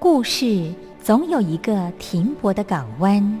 故事总有一个停泊的港湾。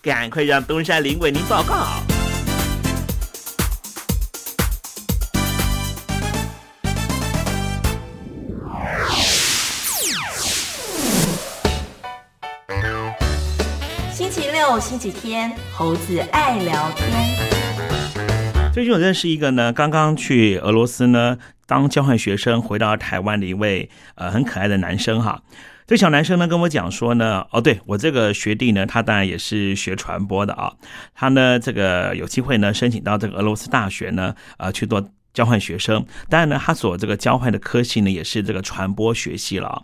赶快让东山林为您报告。星期六、星期天，猴子爱聊天。最近我认识一个呢，刚刚去俄罗斯呢当交换学生回到台湾的一位呃很可爱的男生哈。这小男生呢跟我讲说呢，哦，对我这个学弟呢，他当然也是学传播的啊，他呢这个有机会呢申请到这个俄罗斯大学呢，呃去做交换学生，当然呢他所这个交换的科系呢也是这个传播学系了啊，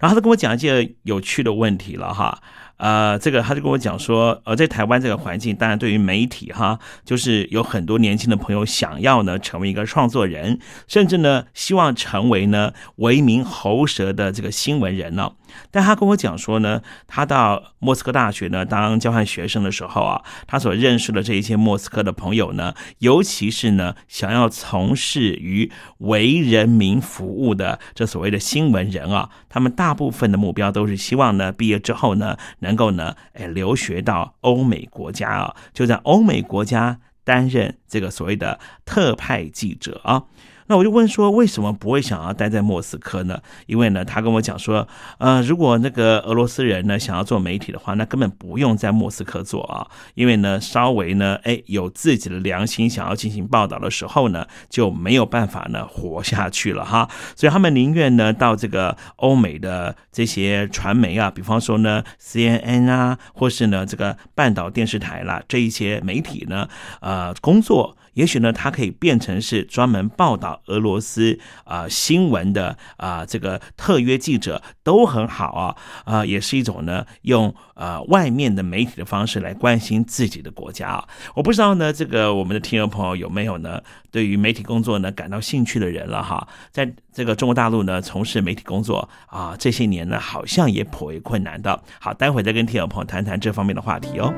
然后他跟我讲一些有趣的问题了哈。呃，这个他就跟我讲说，呃，在台湾这个环境，当然对于媒体哈，就是有很多年轻的朋友想要呢成为一个创作人，甚至呢希望成为呢为名喉舌的这个新闻人呢。但他跟我讲说呢，他到莫斯科大学呢当交换学生的时候啊，他所认识的这一些莫斯科的朋友呢，尤其是呢想要从事于为人民服务的这所谓的新闻人啊，他们大部分的目标都是希望呢毕业之后呢。能够呢，哎，留学到欧美国家啊，就在欧美国家担任这个所谓的特派记者啊。那我就问说，为什么不会想要待在莫斯科呢？因为呢，他跟我讲说，呃，如果那个俄罗斯人呢想要做媒体的话，那根本不用在莫斯科做啊，因为呢，稍微呢，哎，有自己的良心想要进行报道的时候呢，就没有办法呢活下去了哈。所以他们宁愿呢到这个欧美的这些传媒啊，比方说呢 CNN 啊，或是呢这个半岛电视台啦这一些媒体呢，呃，工作。也许呢，他可以变成是专门报道俄罗斯啊新闻的啊这个特约记者都很好啊啊，也是一种呢用呃外面的媒体的方式来关心自己的国家啊。我不知道呢，这个我们的听众朋友有没有呢对于媒体工作呢感到兴趣的人了哈？在这个中国大陆呢从事媒体工作啊这些年呢好像也颇为困难的。好，待会再跟听众朋友谈谈这方面的话题哦。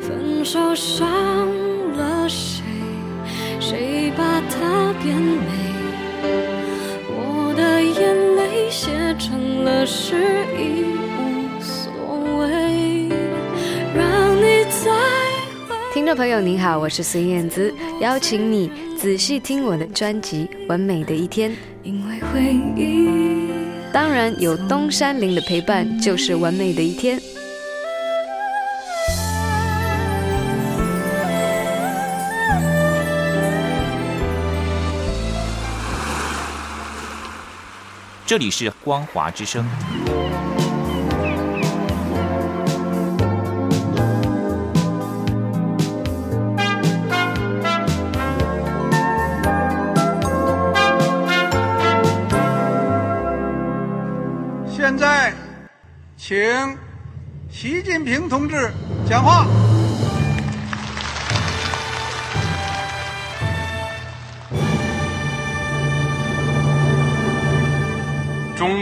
分手伤了谁？谁把它变美？我的眼泪写成了诗，已无所谓。让你再听众朋友您好，我是孙燕姿，邀请你仔细听我的专辑《完美的一天》。因为回忆，当然有东山林的陪伴，就是完美的一天。这里是光华之声。现在，请习近平同志讲话。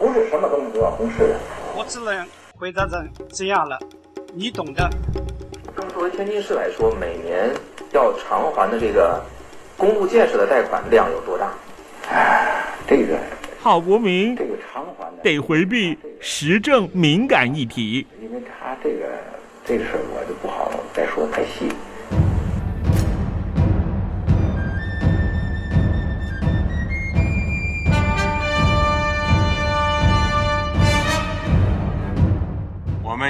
不是什么东西都要公示的，我只能回答成这样了，你懂的。那么作为天津市来说，每年要偿还的这个公路建设的贷款量有多大？哎，这个郝国民，这个偿还的得回避时政敏感议题。因为他这个这个事儿，我就不好再说太细。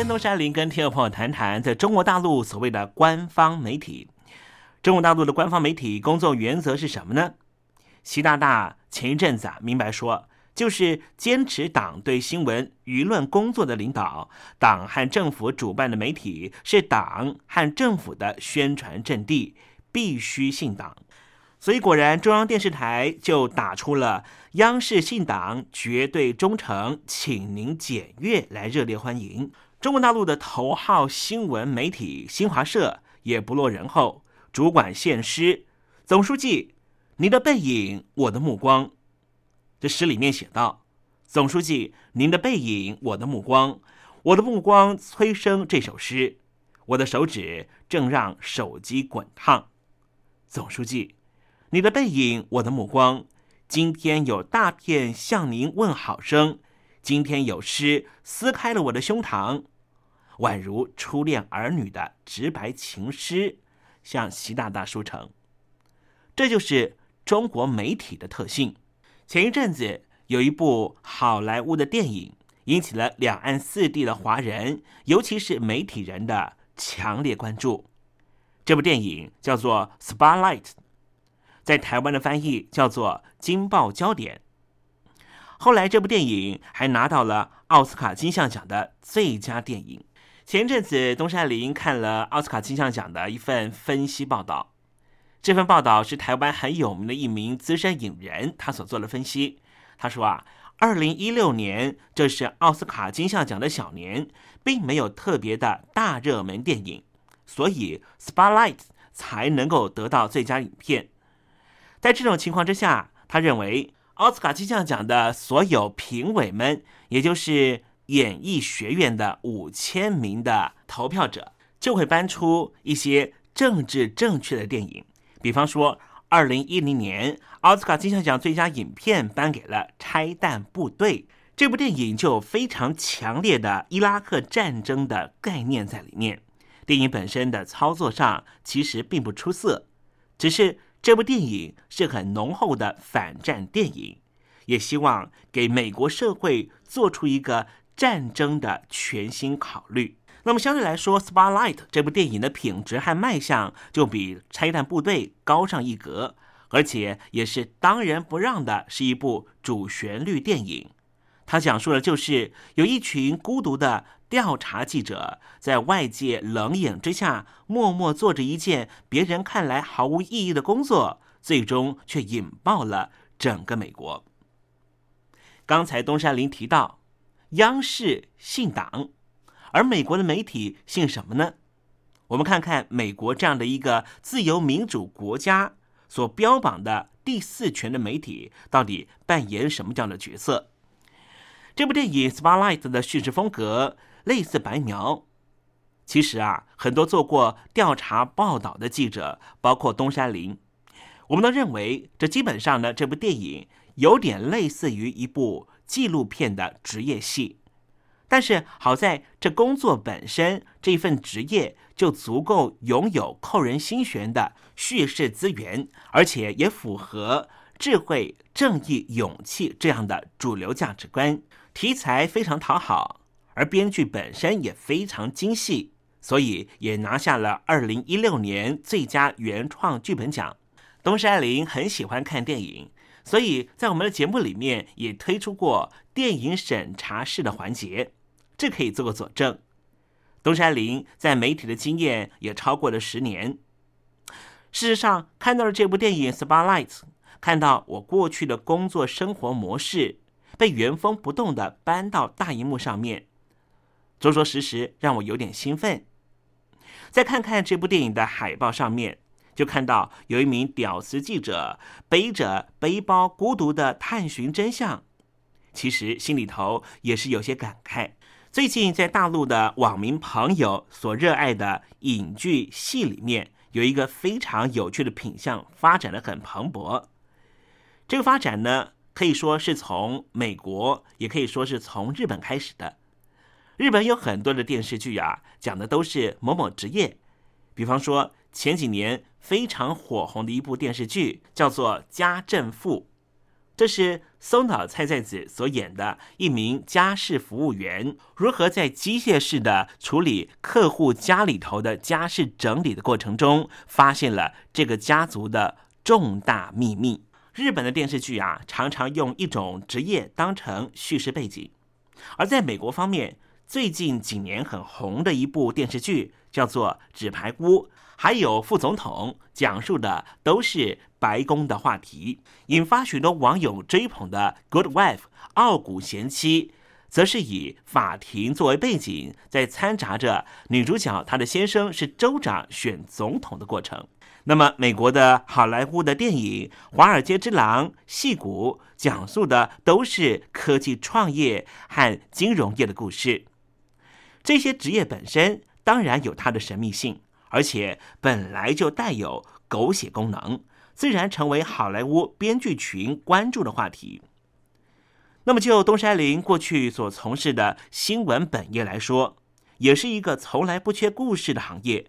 天东山林跟听众朋友谈谈，在中国大陆所谓的官方媒体。中国大陆的官方媒体工作原则是什么呢？习大大前一阵子啊，明白说，就是坚持党对新闻舆论工作的领导，党和政府主办的媒体是党和政府的宣传阵地，必须信党。所以果然，中央电视台就打出了“央视信党，绝对忠诚，请您检阅”来热烈欢迎。中国大陆的头号新闻媒体新华社也不落人后。主管献诗，总书记，您的背影，我的目光。这诗里面写道：“总书记，您的背影，我的目光，我的目光催生这首诗，我的手指正让手机滚烫。总书记，你的背影，我的目光，今天有大片向您问好声，今天有诗撕开了我的胸膛，宛如初恋儿女的直白情诗。”向习大大书城，这就是中国媒体的特性。前一阵子有一部好莱坞的电影，引起了两岸四地的华人，尤其是媒体人的强烈关注。这部电影叫做《Spotlight》，在台湾的翻译叫做《金爆焦点》。后来，这部电影还拿到了奥斯卡金像奖的最佳电影。前阵子，东山林看了奥斯卡金像奖的一份分析报道。这份报道是台湾很有名的一名资深影人他所做的分析。他说啊，二零一六年这是奥斯卡金像奖的小年，并没有特别的大热门电影，所以《Spotlight》才能够得到最佳影片。在这种情况之下，他认为奥斯卡金像奖的所有评委们，也就是演艺学院的五千名的投票者就会颁出一些政治正确的电影，比方说，二零一零年奥斯卡金像奖最佳影片颁给了《拆弹部队》这部电影，就有非常强烈的伊拉克战争的概念在里面。电影本身的操作上其实并不出色，只是这部电影是很浓厚的反战电影，也希望给美国社会做出一个。战争的全新考虑。那么相对来说，《Spotlight》这部电影的品质和卖相就比《拆弹部队》高上一格，而且也是当仁不让的，是一部主旋律电影。它讲述的就是有一群孤独的调查记者，在外界冷眼之下，默默做着一件别人看来毫无意义的工作，最终却引爆了整个美国。刚才东山林提到。央视信党，而美国的媒体信什么呢？我们看看美国这样的一个自由民主国家所标榜的第四权的媒体，到底扮演什么样的角色？这部电影《Spotlight》的叙事风格类似白描。其实啊，很多做过调查报道的记者，包括东山林，我们都认为，这基本上呢，这部电影有点类似于一部。纪录片的职业戏，但是好在这工作本身这份职业就足够拥有扣人心弦的叙事资源，而且也符合智慧、正义、勇气这样的主流价值观。题材非常讨好，而编剧本身也非常精细，所以也拿下了二零一六年最佳原创剧本奖。东山林很喜欢看电影。所以在我们的节目里面也推出过电影审查室的环节，这可以做个佐证。东山林在媒体的经验也超过了十年，事实上，看到了这部电影《Spotlight》，看到我过去的工作生活模式被原封不动的搬到大荧幕上面，着着实实让我有点兴奋。再看看这部电影的海报上面，就看到有一名屌丝记者背着背包，孤独的探寻真相。其实心里头也是有些感慨。最近在大陆的网民朋友所热爱的影剧戏里面，有一个非常有趣的品相，发展的很蓬勃。这个发展呢，可以说是从美国，也可以说是从日本开始的。日本有很多的电视剧啊，讲的都是某某职业，比方说前几年非常火红的一部电视剧，叫做《家政妇》。这是松岛菜菜子所演的一名家事服务员，如何在机械式的处理客户家里头的家事整理的过程中，发现了这个家族的重大秘密。日本的电视剧啊，常常用一种职业当成叙事背景，而在美国方面，最近几年很红的一部电视剧叫做《纸牌屋》。还有副总统讲述的都是白宫的话题，引发许多网友追捧的《Good Wife》傲骨贤妻，则是以法庭作为背景，在掺杂着女主角她的先生是州长选总统的过程。那么，美国的好莱坞的电影《华尔街之狼》戏骨讲述的都是科技创业和金融业的故事。这些职业本身当然有它的神秘性。而且本来就带有狗血功能，自然成为好莱坞编剧群关注的话题。那么，就东山林过去所从事的新闻本业来说，也是一个从来不缺故事的行业。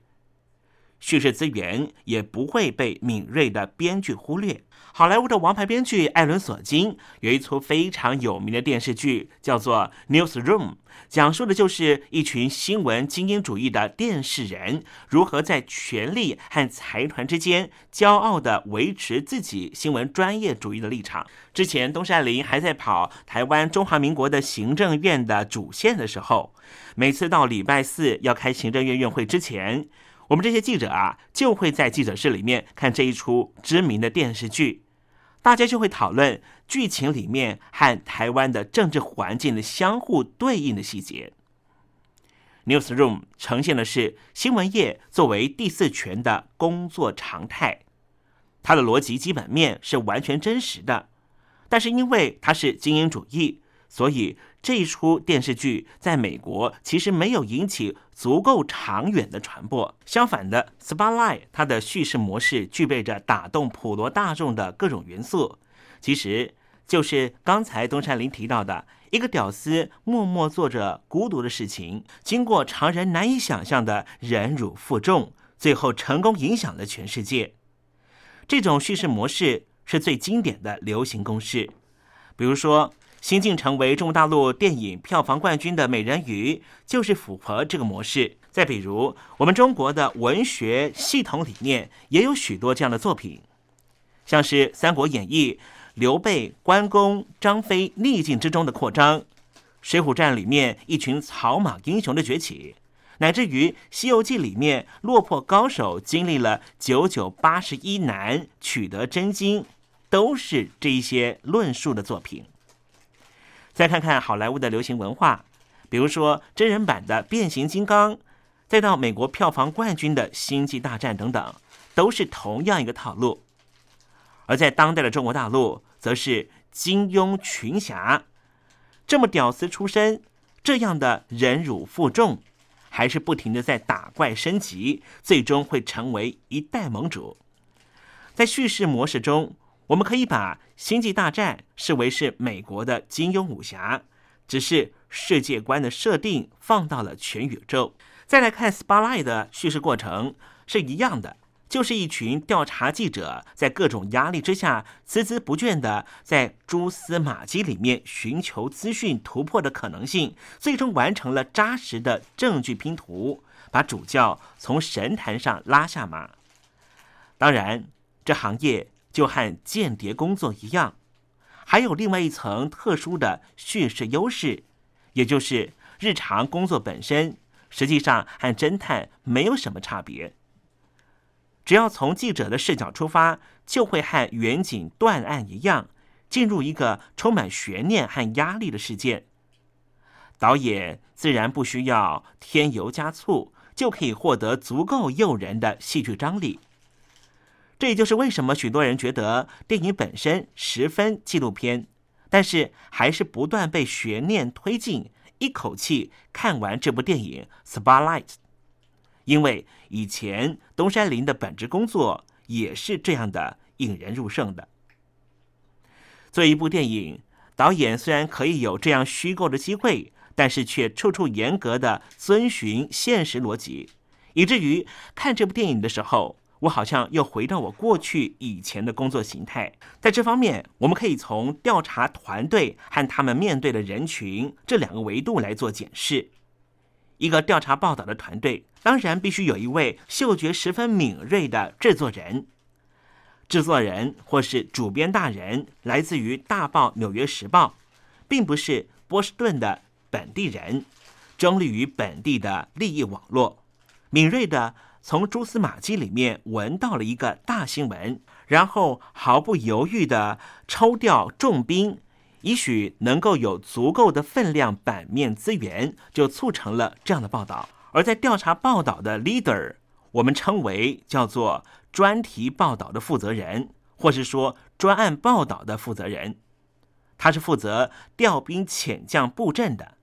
叙事资源也不会被敏锐的编剧忽略。好莱坞的王牌编剧艾伦·索金有一出非常有名的电视剧，叫做《Newsroom》，讲述的就是一群新闻精英主义的电视人如何在权力和财团之间骄傲地维持自己新闻专业主义的立场。之前东山林还在跑台湾中华民国的行政院的主线的时候，每次到礼拜四要开行政院院会之前。我们这些记者啊，就会在记者室里面看这一出知名的电视剧，大家就会讨论剧情里面和台湾的政治环境的相互对应的细节。Newsroom 呈现的是新闻业作为第四权的工作常态，它的逻辑基本面是完全真实的，但是因为它是精英主义，所以。这一出电视剧在美国其实没有引起足够长远的传播。相反的，《Spotlight》它的叙事模式具备着打动普罗大众的各种元素，其实就是刚才东山林提到的一个屌丝默默做着孤独的事情，经过常人难以想象的忍辱负重，最后成功影响了全世界。这种叙事模式是最经典的流行公式，比如说。新晋成为中国大陆电影票房冠军的《美人鱼》就是符合这个模式。再比如，我们中国的文学系统里面也有许多这样的作品，像是《三国演义》刘备、关公、张飞逆境之中的扩张，《水浒传》里面一群草莽英雄的崛起，乃至于《西游记》里面落魄高手经历了九九八十一难取得真经，都是这一些论述的作品。再看看好莱坞的流行文化，比如说真人版的《变形金刚》，再到美国票房冠军的《星际大战》等等，都是同样一个套路。而在当代的中国大陆，则是金庸群侠，这么屌丝出身，这样的忍辱负重，还是不停的在打怪升级，最终会成为一代盟主。在叙事模式中。我们可以把《星际大战》视为是美国的金庸武侠，只是世界观的设定放到了全宇宙。再来看《Spotlight》的叙事过程是一样的，就是一群调查记者在各种压力之下孜孜不倦的在蛛丝马迹里面寻求资讯突破的可能性，最终完成了扎实的证据拼图，把主教从神坛上拉下马。当然，这行业。就和间谍工作一样，还有另外一层特殊的叙事优势，也就是日常工作本身实际上和侦探没有什么差别。只要从记者的视角出发，就会和远景断案一样，进入一个充满悬念和压力的事件。导演自然不需要添油加醋，就可以获得足够诱人的戏剧张力。这也就是为什么许多人觉得电影本身十分纪录片，但是还是不断被悬念推进，一口气看完这部电影《Spotlight》。因为以前东山林的本职工作也是这样的引人入胜的。做一部电影，导演虽然可以有这样虚构的机会，但是却处处严格的遵循现实逻辑，以至于看这部电影的时候，我好像又回到我过去以前的工作形态。在这方面，我们可以从调查团队和他们面对的人群这两个维度来做检视。一个调查报道的团队，当然必须有一位嗅觉十分敏锐的制作人。制作人或是主编大人来自于大报《纽约时报》，并不是波士顿的本地人，中立于本地的利益网络，敏锐的从蛛丝马迹里面闻到了一个大新闻，然后毫不犹豫的抽调重兵。也许能够有足够的分量版面资源，就促成了这样的报道。而在调查报道的 leader，我们称为叫做专题报道的负责人，或是说专案报道的负责人。他是负责调兵遣将布阵的。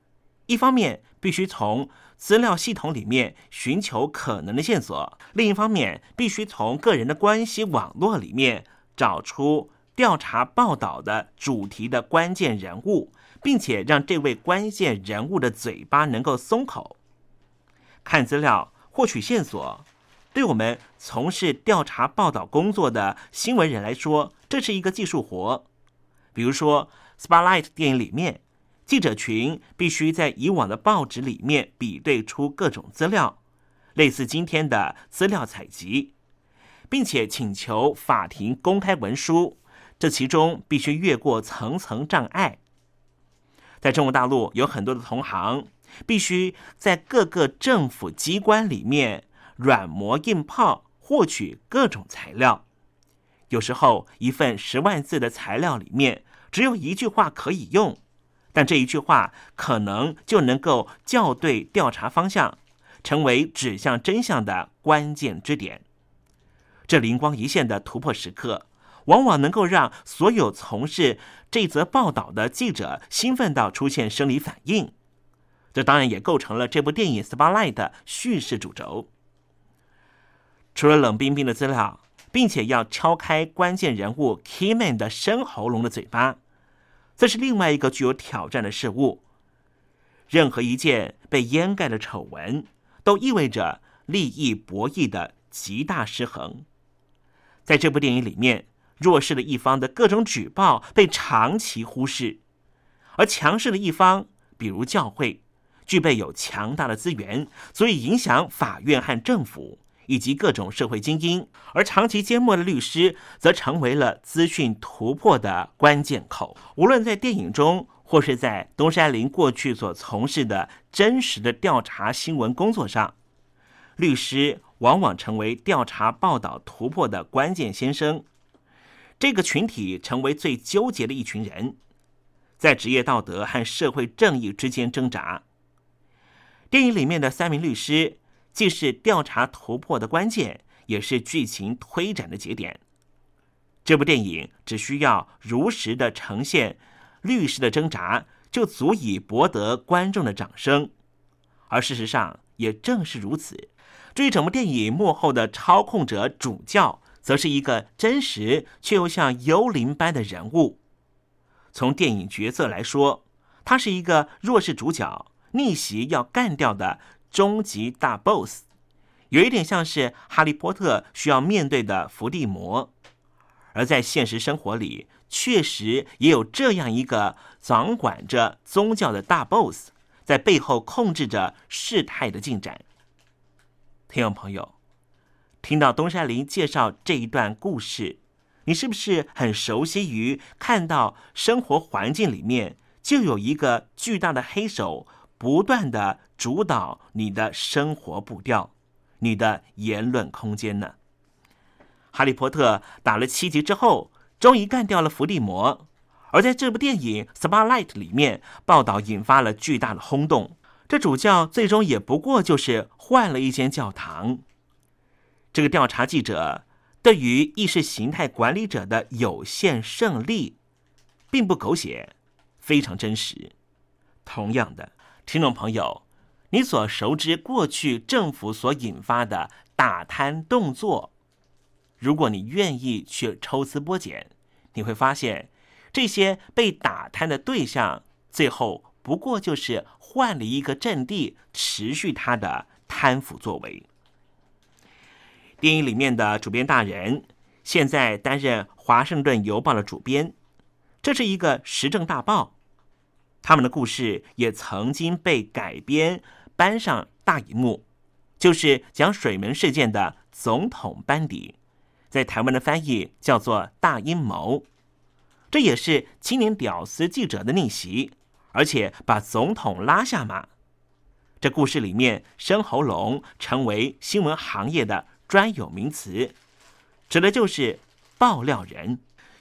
一方面必须从资料系统里面寻求可能的线索，另一方面必须从个人的关系网络里面找出。调查报道的主题的关键人物，并且让这位关键人物的嘴巴能够松口。看资料获取线索，对我们从事调查报道工作的新闻人来说，这是一个技术活。比如说《Spotlight》电影里面，记者群必须在以往的报纸里面比对出各种资料，类似今天的资料采集，并且请求法庭公开文书。这其中必须越过层层障碍，在中国大陆有很多的同行，必须在各个政府机关里面软磨硬泡获取各种材料。有时候一份十万字的材料里面只有一句话可以用，但这一句话可能就能够校对调查方向，成为指向真相的关键支点。这灵光一现的突破时刻。往往能够让所有从事这则报道的记者兴奋到出现生理反应，这当然也构成了这部电影《Spotlight》的叙事主轴。除了冷冰冰的资料，并且要敲开关键人物 Keman 的深喉咙的嘴巴，这是另外一个具有挑战的事物。任何一件被掩盖的丑闻，都意味着利益博弈的极大失衡。在这部电影里面。弱势的一方的各种举报被长期忽视，而强势的一方，比如教会，具备有强大的资源，足以影响法院和政府以及各种社会精英。而长期缄默的律师，则成为了资讯突破的关键口。无论在电影中，或是在东山林过去所从事的真实的调查新闻工作上，律师往往成为调查报道突破的关键先生。这个群体成为最纠结的一群人，在职业道德和社会正义之间挣扎。电影里面的三名律师，既是调查突破的关键，也是剧情推展的节点。这部电影只需要如实的呈现律师的挣扎，就足以博得观众的掌声。而事实上，也正是如此。至于整部电影幕后的操控者主教。则是一个真实却又像幽灵般的人物。从电影角色来说，他是一个弱势主角，逆袭要干掉的终极大 BOSS，有一点像是哈利波特需要面对的伏地魔。而在现实生活里，确实也有这样一个掌管着宗教的大 BOSS，在背后控制着事态的进展。听众朋友。听到东山林介绍这一段故事，你是不是很熟悉于看到生活环境里面就有一个巨大的黑手，不断的主导你的生活步调、你的言论空间呢？哈利波特打了七集之后，终于干掉了伏地魔。而在这部电影《Spotlight》里面，报道引发了巨大的轰动。这主教最终也不过就是换了一间教堂。这个调查记者对于意识形态管理者的有限胜利，并不狗血，非常真实。同样的，听众朋友，你所熟知过去政府所引发的打贪动作，如果你愿意去抽丝剥茧，你会发现。这些被打贪的对象，最后不过就是换了一个阵地，持续他的贪腐作为。电影里面的主编大人现在担任《华盛顿邮报》的主编，这是一个时政大报。他们的故事也曾经被改编搬上大荧幕，就是讲水门事件的总统班底，在台湾的翻译叫做《大阴谋》。这也是青年屌丝记者的逆袭，而且把总统拉下马。这故事里面，生喉咙成为新闻行业的专有名词，指的就是爆料人。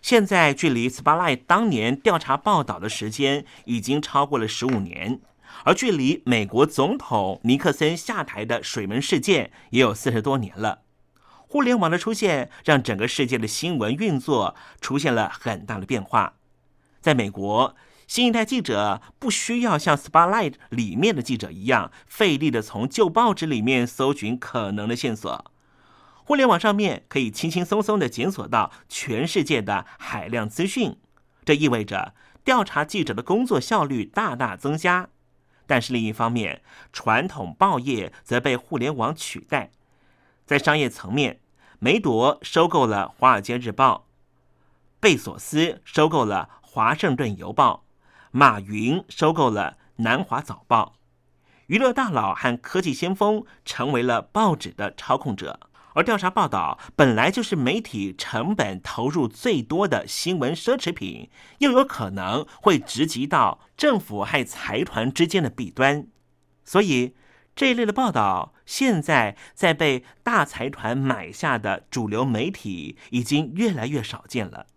现在距离 Spotlight 当年调查报道的时间已经超过了十五年，而距离美国总统尼克森下台的水门事件也有四十多年了。互联网的出现，让整个世界的新闻运作出现了很大的变化。在美国，新一代记者不需要像《Spotlight》里面的记者一样费力的从旧报纸里面搜寻可能的线索，互联网上面可以轻轻松松的检索到全世界的海量资讯。这意味着调查记者的工作效率大大增加。但是另一方面，传统报业则被互联网取代。在商业层面，梅朵收购了《华尔街日报》，贝索斯收购了《华盛顿邮报》，马云收购了《南华早报》，娱乐大佬和科技先锋成为了报纸的操控者。而调查报道本来就是媒体成本投入最多的新闻奢侈品，又有可能会直击到政府和财团之间的弊端，所以。这一类的报道，现在在被大财团买下的主流媒体已经越来越少见了。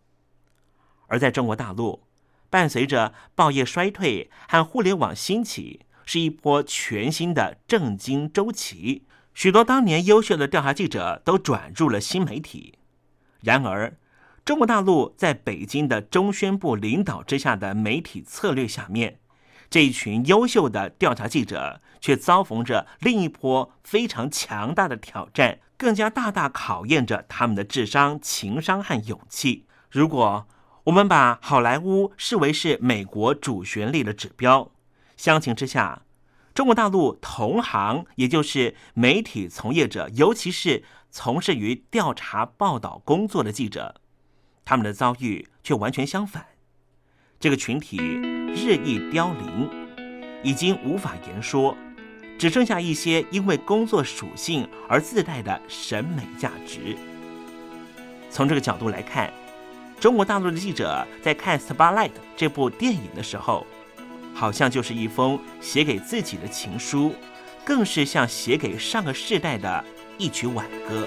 而在中国大陆，伴随着报业衰退和互联网兴起，是一波全新的政经周期。许多当年优秀的调查记者都转入了新媒体。然而，中国大陆在北京的中宣部领导之下的媒体策略下面。这一群优秀的调查记者却遭逢着另一波非常强大的挑战，更加大大考验着他们的智商、情商和勇气。如果我们把好莱坞视为是美国主旋律的指标，相形之下，中国大陆同行，也就是媒体从业者，尤其是从事于调查报道工作的记者，他们的遭遇却完全相反。这个群体日益凋零，已经无法言说，只剩下一些因为工作属性而自带的审美价值。从这个角度来看，中国大陆的记者在看《Spotlight》这部电影的时候，好像就是一封写给自己的情书，更是像写给上个世代的一曲挽歌。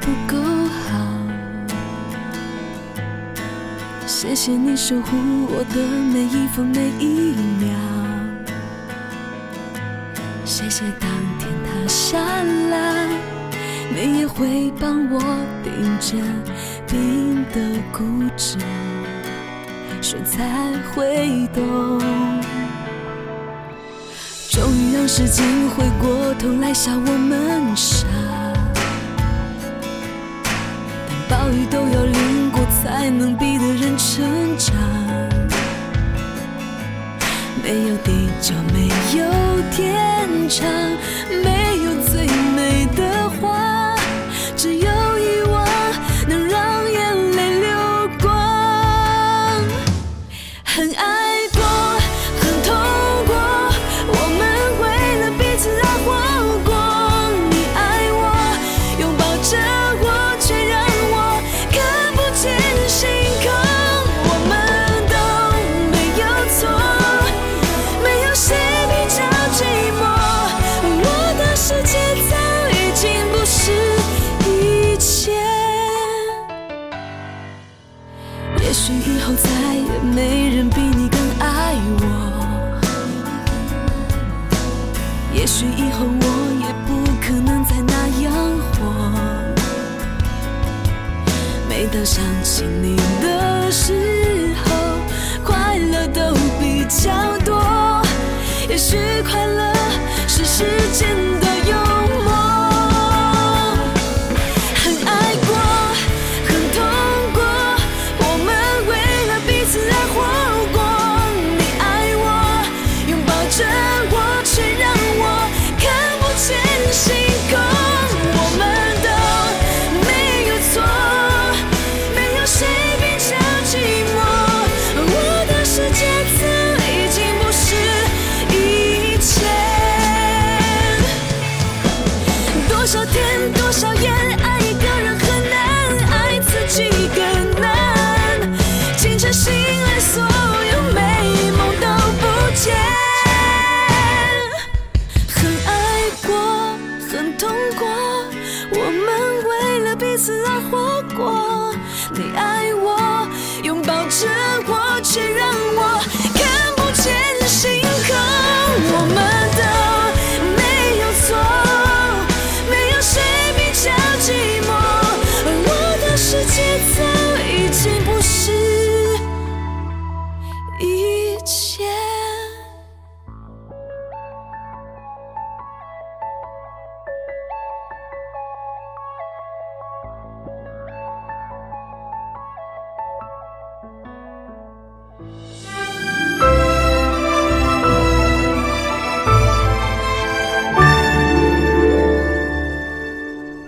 不够好，谢谢你守护我的每一分每一秒，谢谢当天塌下来，你也会帮我顶着冰的固执，谁才会懂？终于让时间回过头来笑我们傻，雨都要淋过才能逼得人成长。没有地久没有天长，没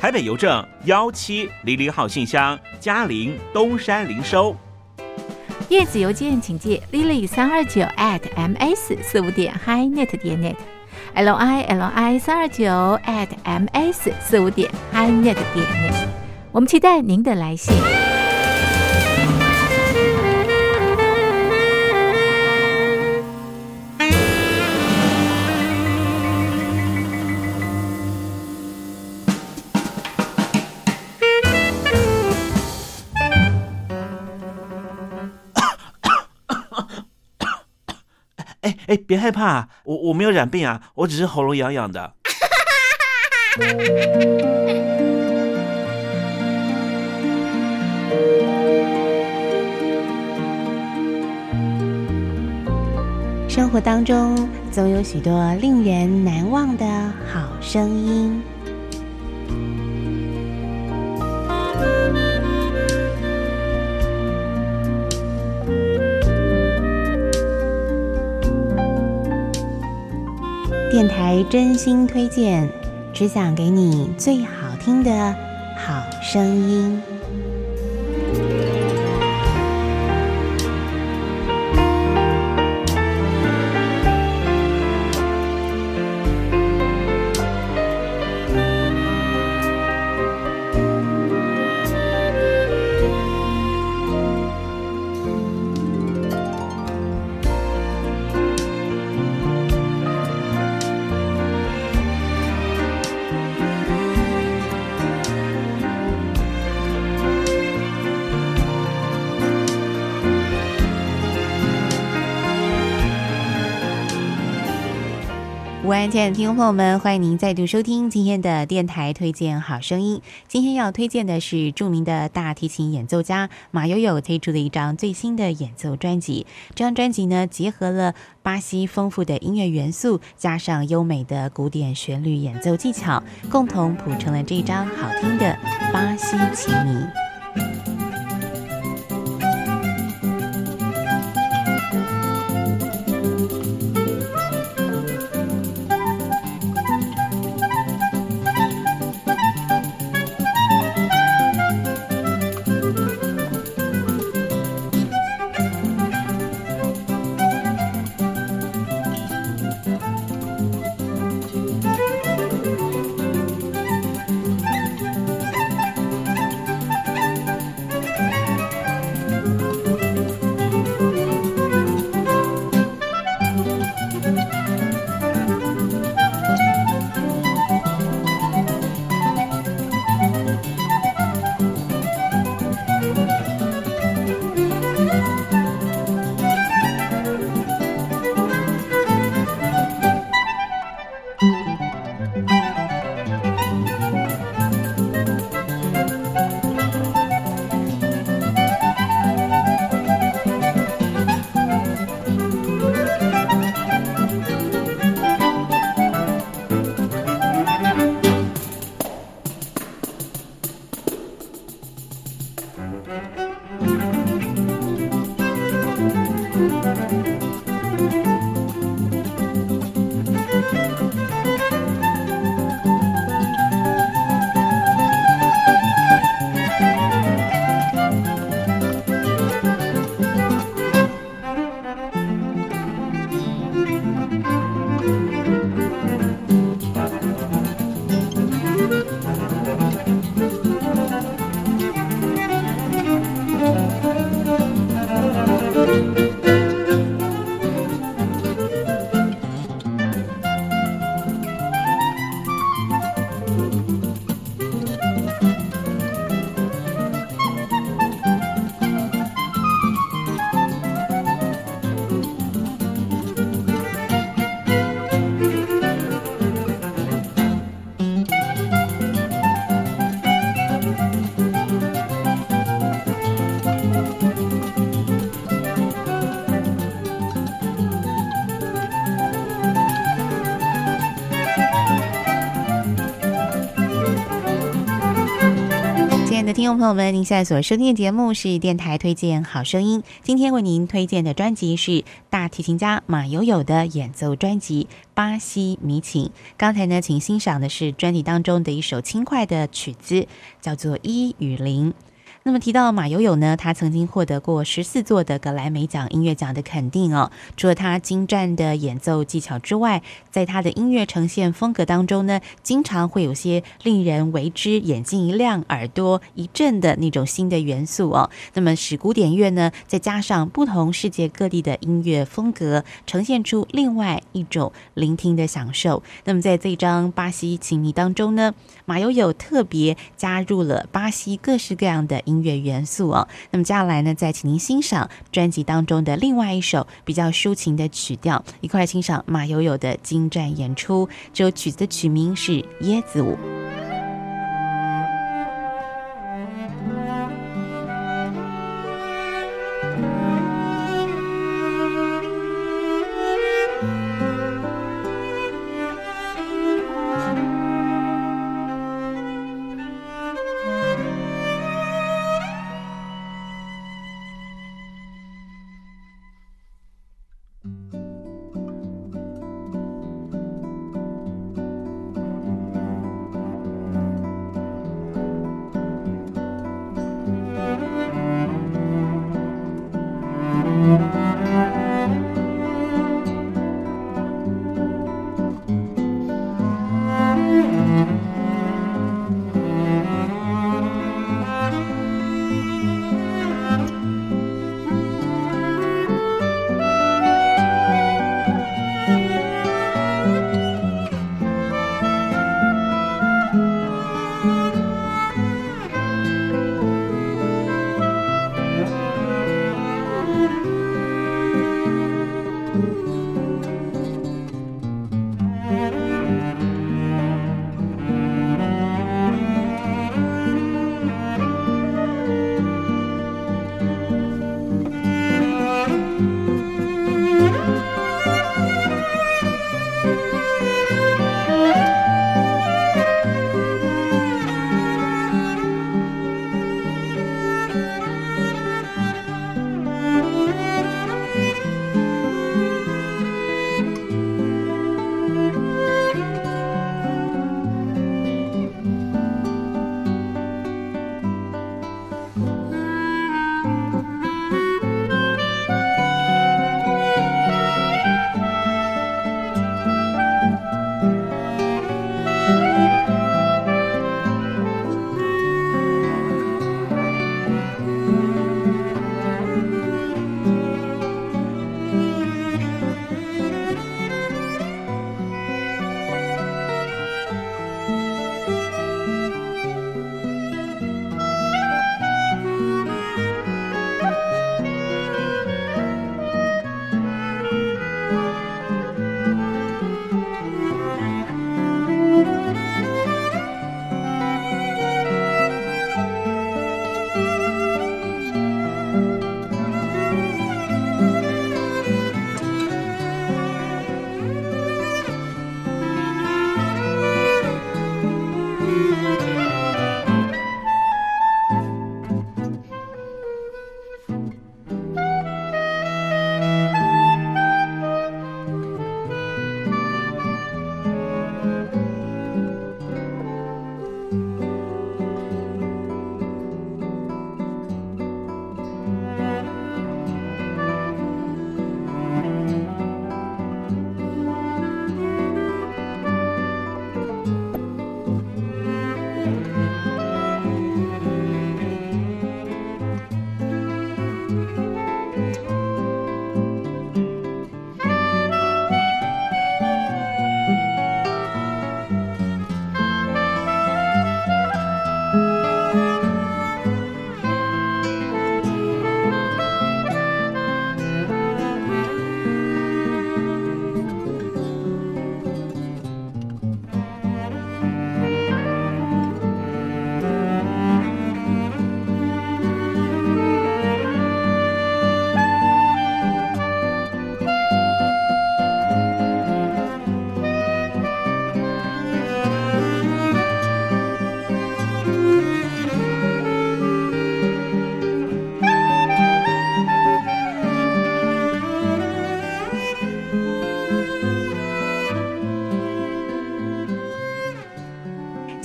台北邮政幺七零零号信箱，嘉陵东山零收。电子邮件请借 lily 三二九 at ms 四五点 hi net 点 net，l i l i 三二九 at ms 四五点 hi net 点 net。我们期待您的来信。别害怕，我我没有染病啊，我只是喉咙痒痒的。生活当中总有许多令人难忘的好声音。电台真心推荐，只想给你最好听的好声音。亲爱的听众朋友们，欢迎您再度收听今天的电台推荐好声音。今天要推荐的是著名的大提琴演奏家马友友推出的一张最新的演奏专辑。这张专辑呢，结合了巴西丰富的音乐元素，加上优美的古典旋律演奏技巧，共同谱成了这张好听的巴西情迷。亲爱的听众朋友们，您现在所收听的节目是电台推荐好声音。今天为您推荐的专辑是大提琴家马友友的演奏专辑《巴西迷情》。刚才呢，请欣赏的是专辑当中的一首轻快的曲子，叫做《一与零》。那么提到马友友呢，他曾经获得过十四座的格莱美奖音乐奖的肯定哦。除了他精湛的演奏技巧之外，在他的音乐呈现风格当中呢，经常会有些令人为之眼睛一亮、耳朵一震的那种新的元素哦。那么使古典乐呢，再加上不同世界各地的音乐风格，呈现出另外一种聆听的享受。那么在这张巴西情迷当中呢，马友友特别加入了巴西各式各样的音。音乐元素啊，那么接下来呢，再请您欣赏专辑当中的另外一首比较抒情的曲调，一块欣赏马友友的精湛演出。这首曲子的曲名是《椰子舞》。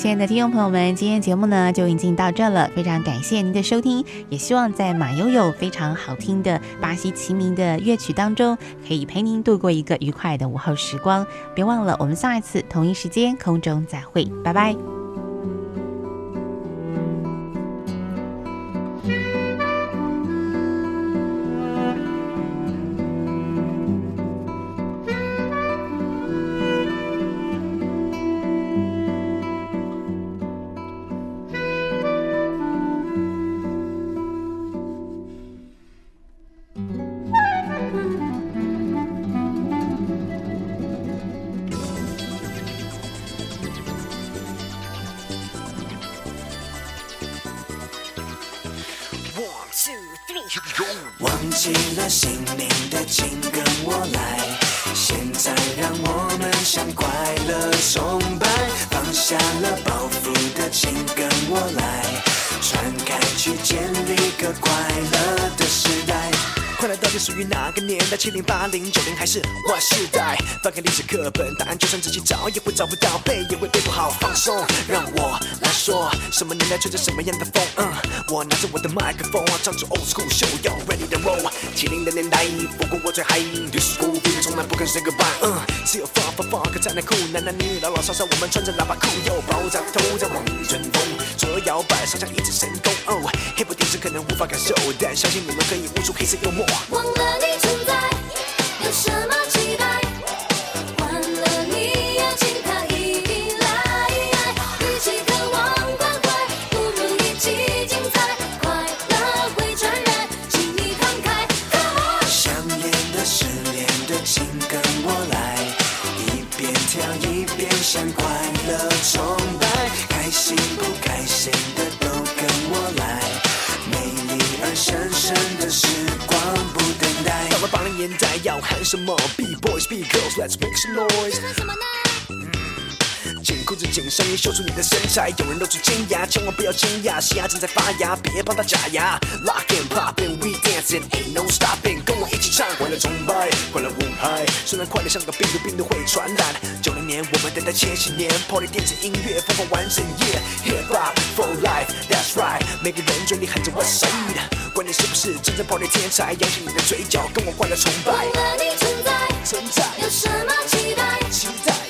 亲爱的听众朋友们，今天节目呢就已经到这了，非常感谢您的收听，也希望在马悠悠非常好听的巴西齐名的乐曲当中，可以陪您度过一个愉快的午后时光。别忘了，我们下一次同一时间空中再会，拜拜。来。传开去，建立个快乐的时代。快乐到底属于哪个年代？七零、八零、九零还是 Y 世代？翻开历史课本，答案就算自己找也会找不到，背也会背不好。放松，让我来说，什么年代吹着什么样的风？嗯，我拿着我的麦克风，唱出 old school show，要 ready to roll。七零的年代，不过我最嗨，disco 音乐从来不肯 say goodbye。嗯，只有 funk fuck funk 才能酷，男男女女老老少少，我们穿着喇叭裤，又爆炸头在望春风，左右摇摆，上下一指神功。哦，黑白电视可能无法感受，但相信你们可以悟出黑色幽默。忘了你存在，有什么期待？什么？Be boys, be girls, let's make some noise。什么呢紧裤子紧上衣，秀出你的身材。有人露出尖牙，千万不要惊讶，新芽正在发芽，别帮它假牙。Lock and pop and we dancing, ain't no stopping，跟我一起唱，快乐崇拜，快乐舞嗨。虽然快乐像个病毒，病毒会传染。九零年我们等待千禧年，Party 电子音乐疯狂完整夜，Hip hop for life，That's right，每个人嘴里喊着 West Side，管你是不是真正 Party 天才，扬起你的嘴角，跟我快乐崇拜。忘了你存在，存在，有什么期待？期待。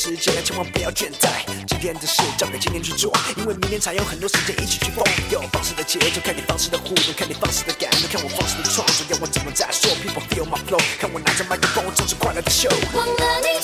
时间，千万不要倦怠。今天的事交给今天去做，因为明天才有很多时间一起去疯。有放肆的节奏，看你放肆的互动，看你放肆的感动，看我放肆的创作，要我怎么再说？People feel my flow，看我拿着麦克风，唱出快乐的秀。忘了你